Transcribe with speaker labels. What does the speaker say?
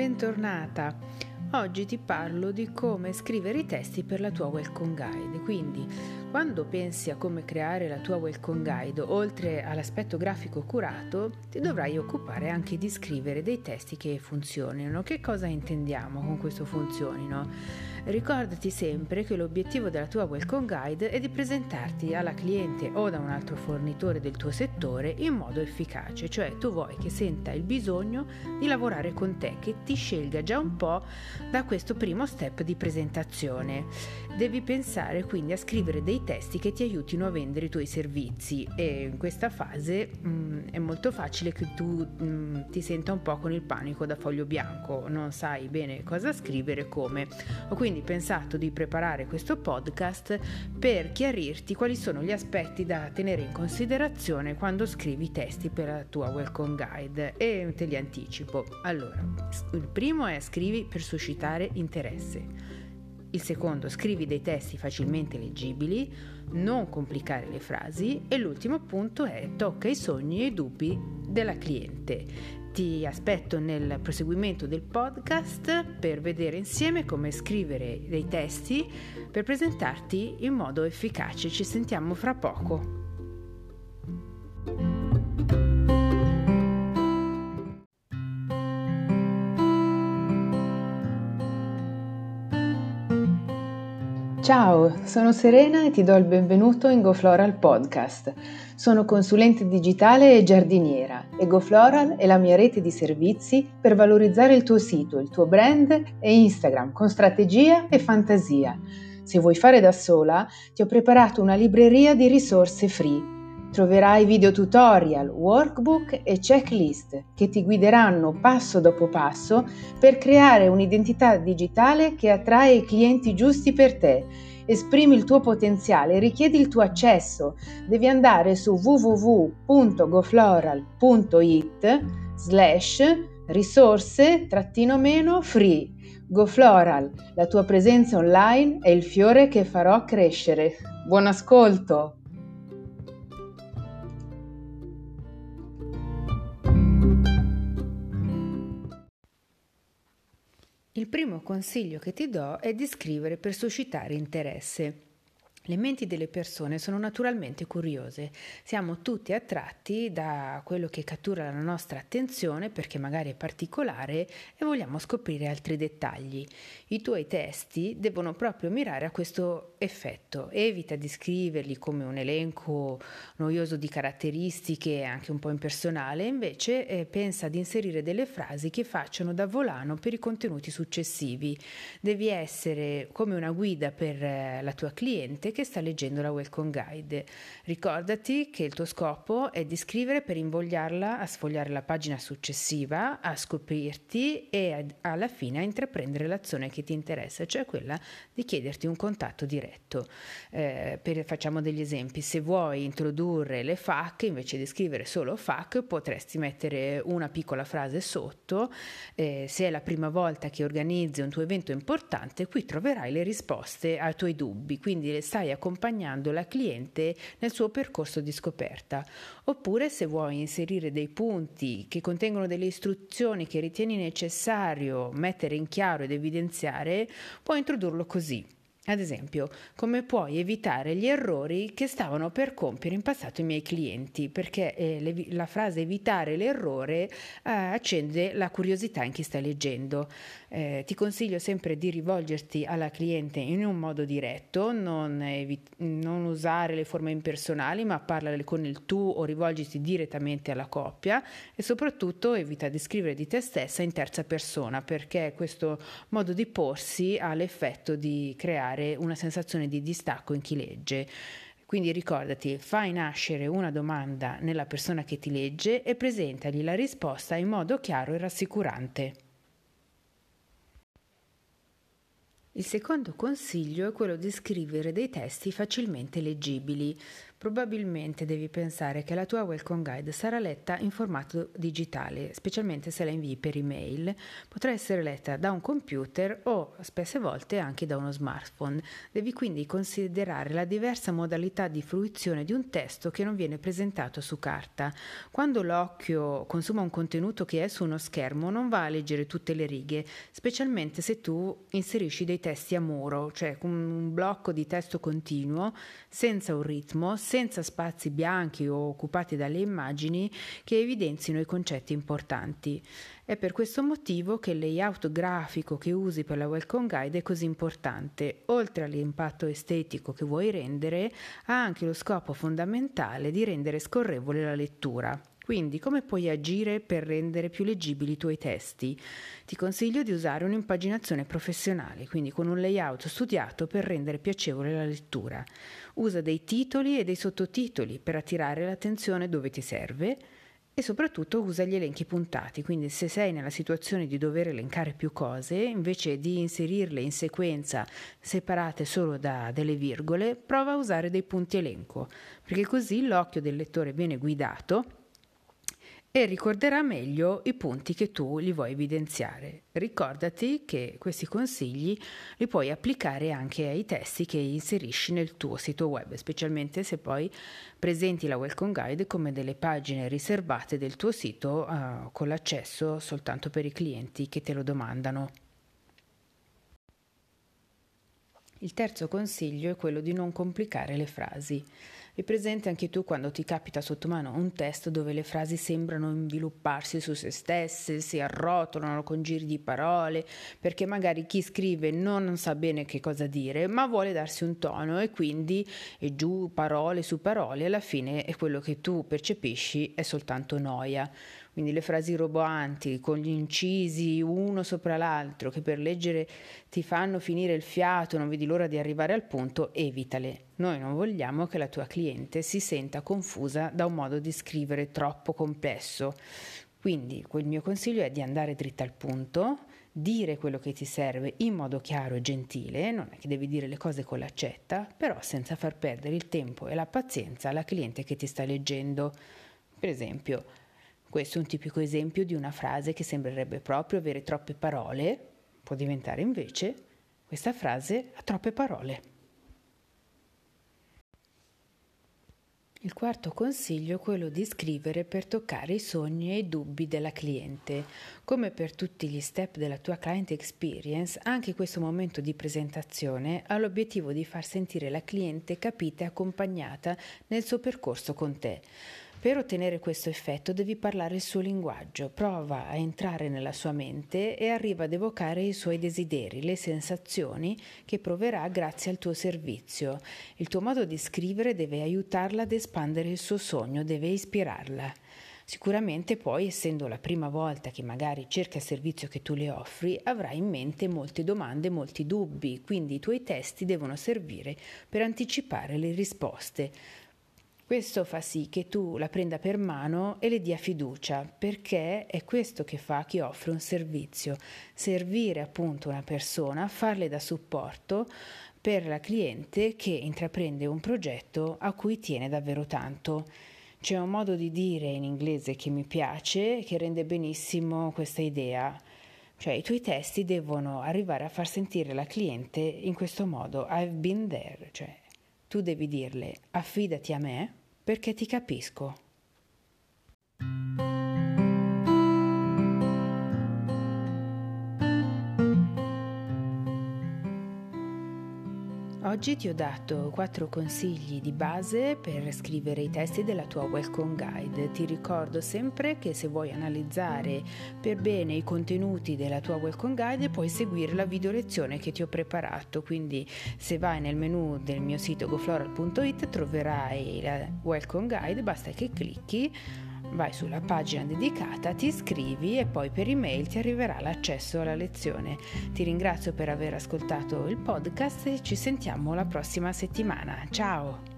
Speaker 1: bentornata. Oggi ti parlo di come scrivere i testi per la tua welcome guide. Quindi, quando pensi a come creare la tua welcome guide, oltre all'aspetto grafico curato, ti dovrai occupare anche di scrivere dei testi che funzionino. Che cosa intendiamo con questo funzionino? Ricordati sempre che l'obiettivo della tua welcome guide è di presentarti alla cliente o da un altro fornitore del tuo settore in modo efficace, cioè tu vuoi che senta il bisogno di lavorare con te, che ti scelga già un po' da questo primo step di presentazione. Devi pensare quindi a scrivere dei testi che ti aiutino a vendere i tuoi servizi e in questa fase mh, mm, è molto facile che tu mh, mm, ti senta un po' con il panico da foglio bianco, non sai bene cosa scrivere, come. Ho quindi pensato di preparare questo podcast per chiarirti quali sono gli aspetti da tenere in considerazione quando scrivi i testi per la tua welcome guide e te li anticipo. Allora, il primo è scrivi per suscitare interesse. Il secondo, scrivi dei testi facilmente leggibili, non complicare le frasi e l'ultimo punto è tocca i sogni e i dubbi della cliente. Ti aspetto nel proseguimento del podcast per vedere insieme come scrivere dei testi per presentarti in modo efficace. Ci sentiamo fra poco. Ciao, sono Serena e ti do il benvenuto in GoFloral Podcast. Sono consulente digitale e giardiniera e GoFloral è la mia rete di servizi per valorizzare il tuo sito, il tuo brand e Instagram con strategia e fantasia. Se vuoi fare da sola, ti ho preparato una libreria di risorse free. Troverai video tutorial, workbook e checklist che ti guideranno passo dopo passo per creare un'identità digitale che attrae i clienti giusti per te esprimi il tuo potenziale, richiedi il tuo accesso. Devi andare su www.gofloral.it slash risorse trattino meno free. GoFloral, la tua presenza online è il fiore che farò crescere. Buon ascolto! Il primo consiglio che ti do è di scrivere per suscitare interesse. Le menti delle persone sono naturalmente curiose, siamo tutti attratti da quello che cattura la nostra attenzione perché magari è particolare e vogliamo scoprire altri dettagli. I tuoi testi devono proprio mirare a questo effetto. Evita di scriverli come un elenco noioso di caratteristiche, anche un po' impersonale, invece eh, pensa ad inserire delle frasi che facciano da volano per i contenuti successivi. Devi essere come una guida per eh, la tua cliente che sta leggendo la welcome guide. Ricordati che il tuo scopo è di scrivere per invogliarla a sfogliare la pagina successiva, a scoprirti e ad, alla fine a intraprendere l'azione che ti interessa, cioè quella di chiederti un contatto diretto. Eh, per, facciamo degli esempi, se vuoi introdurre le FAC, invece di scrivere solo FAC, potresti mettere una piccola frase sotto, eh, se è la prima volta che organizzi un tuo evento importante, qui troverai le risposte ai tuoi dubbi, quindi stai stai accompagnando la cliente nel suo percorso di scoperta. Oppure se vuoi inserire dei punti che contengono delle istruzioni che ritieni necessario mettere in chiaro ed evidenziare, puoi introdurlo così. Ad esempio, come puoi evitare gli errori che stavano per compiere in passato i miei clienti, perché eh, le, la frase evitare l'errore eh, accende la curiosità in chi sta leggendo. Eh, ti consiglio sempre di rivolgerti alla cliente in un modo diretto, non, evi- non usare le forme impersonali, ma parlare con il tu o rivolgiti direttamente alla coppia e soprattutto evita di scrivere di te stessa in terza persona, perché questo modo di porsi ha l'effetto di creare creare una sensazione di distacco in chi legge. Quindi ricordati, fai nascere una domanda nella persona che ti legge e presentagli la risposta in modo chiaro e rassicurante. Il secondo consiglio è quello di scrivere dei testi facilmente leggibili. Probabilmente devi pensare che la tua welcome guide sarà letta in formato digitale, specialmente se la invii per email. Potrà essere letta da un computer o spesse volte anche da uno smartphone. Devi quindi considerare la diversa modalità di fruizione di un testo che non viene presentato su carta. Quando l'occhio consuma un contenuto che è su uno schermo, non va a leggere tutte le righe, specialmente se tu inserisci dei testi a muro, cioè un blocco di testo continuo senza un ritmo, senza spazi bianchi o occupati dalle immagini che evidenzino i concetti importanti. È per questo motivo che il layout grafico che usi per la welcome guide è così importante. Oltre all'impatto estetico che vuoi rendere, ha anche lo scopo fondamentale di rendere scorrevole la lettura. Quindi come puoi agire per rendere più leggibili i tuoi testi? Ti consiglio di usare un'impaginazione professionale, quindi con un layout studiato per rendere piacevole la lettura. Usa dei titoli e dei sottotitoli per attirare l'attenzione dove ti serve e soprattutto usa gli elenchi puntati, quindi se sei nella situazione di dover elencare più cose, invece di inserirle in sequenza separate solo da delle virgole, prova a usare dei punti elenco, perché così l'occhio del lettore viene guidato e ricorderà meglio i punti che tu gli vuoi evidenziare. Ricordati che questi consigli li puoi applicare anche ai testi che inserisci nel tuo sito web, specialmente se poi presenti la Welcome Guide come delle pagine riservate del tuo sito uh, con l'accesso soltanto per i clienti che te lo domandano. Il terzo consiglio è quello di non complicare le frasi. Hai presente anche tu quando ti capita sotto mano un testo dove le frasi sembrano invilupparsi su se stesse, si arrotolano con giri di parole, perché magari chi scrive non sa bene che cosa dire, ma vuole darsi un tono e quindi è giù parole su parole, alla fine è quello che tu percepisci è soltanto noia quindi le frasi roboanti con gli incisi uno sopra l'altro che per leggere ti fanno finire il fiato, non vedi l'ora di arrivare al punto, evitale. Noi non vogliamo che la tua cliente si senta confusa da un modo di scrivere troppo complesso. Quindi il mio consiglio è di andare dritta al punto, dire quello che ti serve in modo chiaro e gentile, non è che devi dire le cose con l'accetta, però senza far perdere il tempo e la pazienza alla cliente che ti sta leggendo. Per esempio, questo è un tipico esempio di una frase che sembrerebbe proprio avere troppe parole, può diventare invece questa frase ha troppe parole. Il quarto consiglio è quello di scrivere per toccare i sogni e i dubbi della cliente. Come per tutti gli step della tua client experience, anche questo momento di presentazione ha l'obiettivo di far sentire la cliente capita e accompagnata nel suo percorso con te. Per ottenere questo effetto devi parlare il suo linguaggio, prova a entrare nella sua mente e arriva ad evocare i suoi desideri, le sensazioni che proverà grazie al tuo servizio. Il tuo modo di scrivere deve aiutarla ad espandere il suo sogno, deve ispirarla. Sicuramente poi, essendo la prima volta che magari cerca il servizio che tu le offri, avrai in mente molte domande, molti dubbi, quindi i tuoi testi devono servire per anticipare le risposte. Questo fa sì che tu la prenda per mano e le dia fiducia, perché è questo che fa chi offre un servizio, servire appunto una persona, farle da supporto per la cliente che intraprende un progetto a cui tiene davvero tanto. C'è un modo di dire in inglese che mi piace, che rende benissimo questa idea. Cioè i tuoi testi devono arrivare a far sentire la cliente in questo modo, I've been there, cioè tu devi dirle affidati a me perché ti capisco. Oggi ti ho dato quattro consigli di base per scrivere i testi della tua welcome guide. Ti ricordo sempre che se vuoi analizzare per bene i contenuti della tua welcome guide puoi seguire la video lezione che ti ho preparato. Quindi se vai nel menu del mio sito gofloral.it troverai la welcome guide, basta che clicchi vai sulla pagina dedicata, ti iscrivi e poi per email ti arriverà l'accesso alla lezione. Ti ringrazio per aver ascoltato il podcast e ci sentiamo la prossima settimana. Ciao!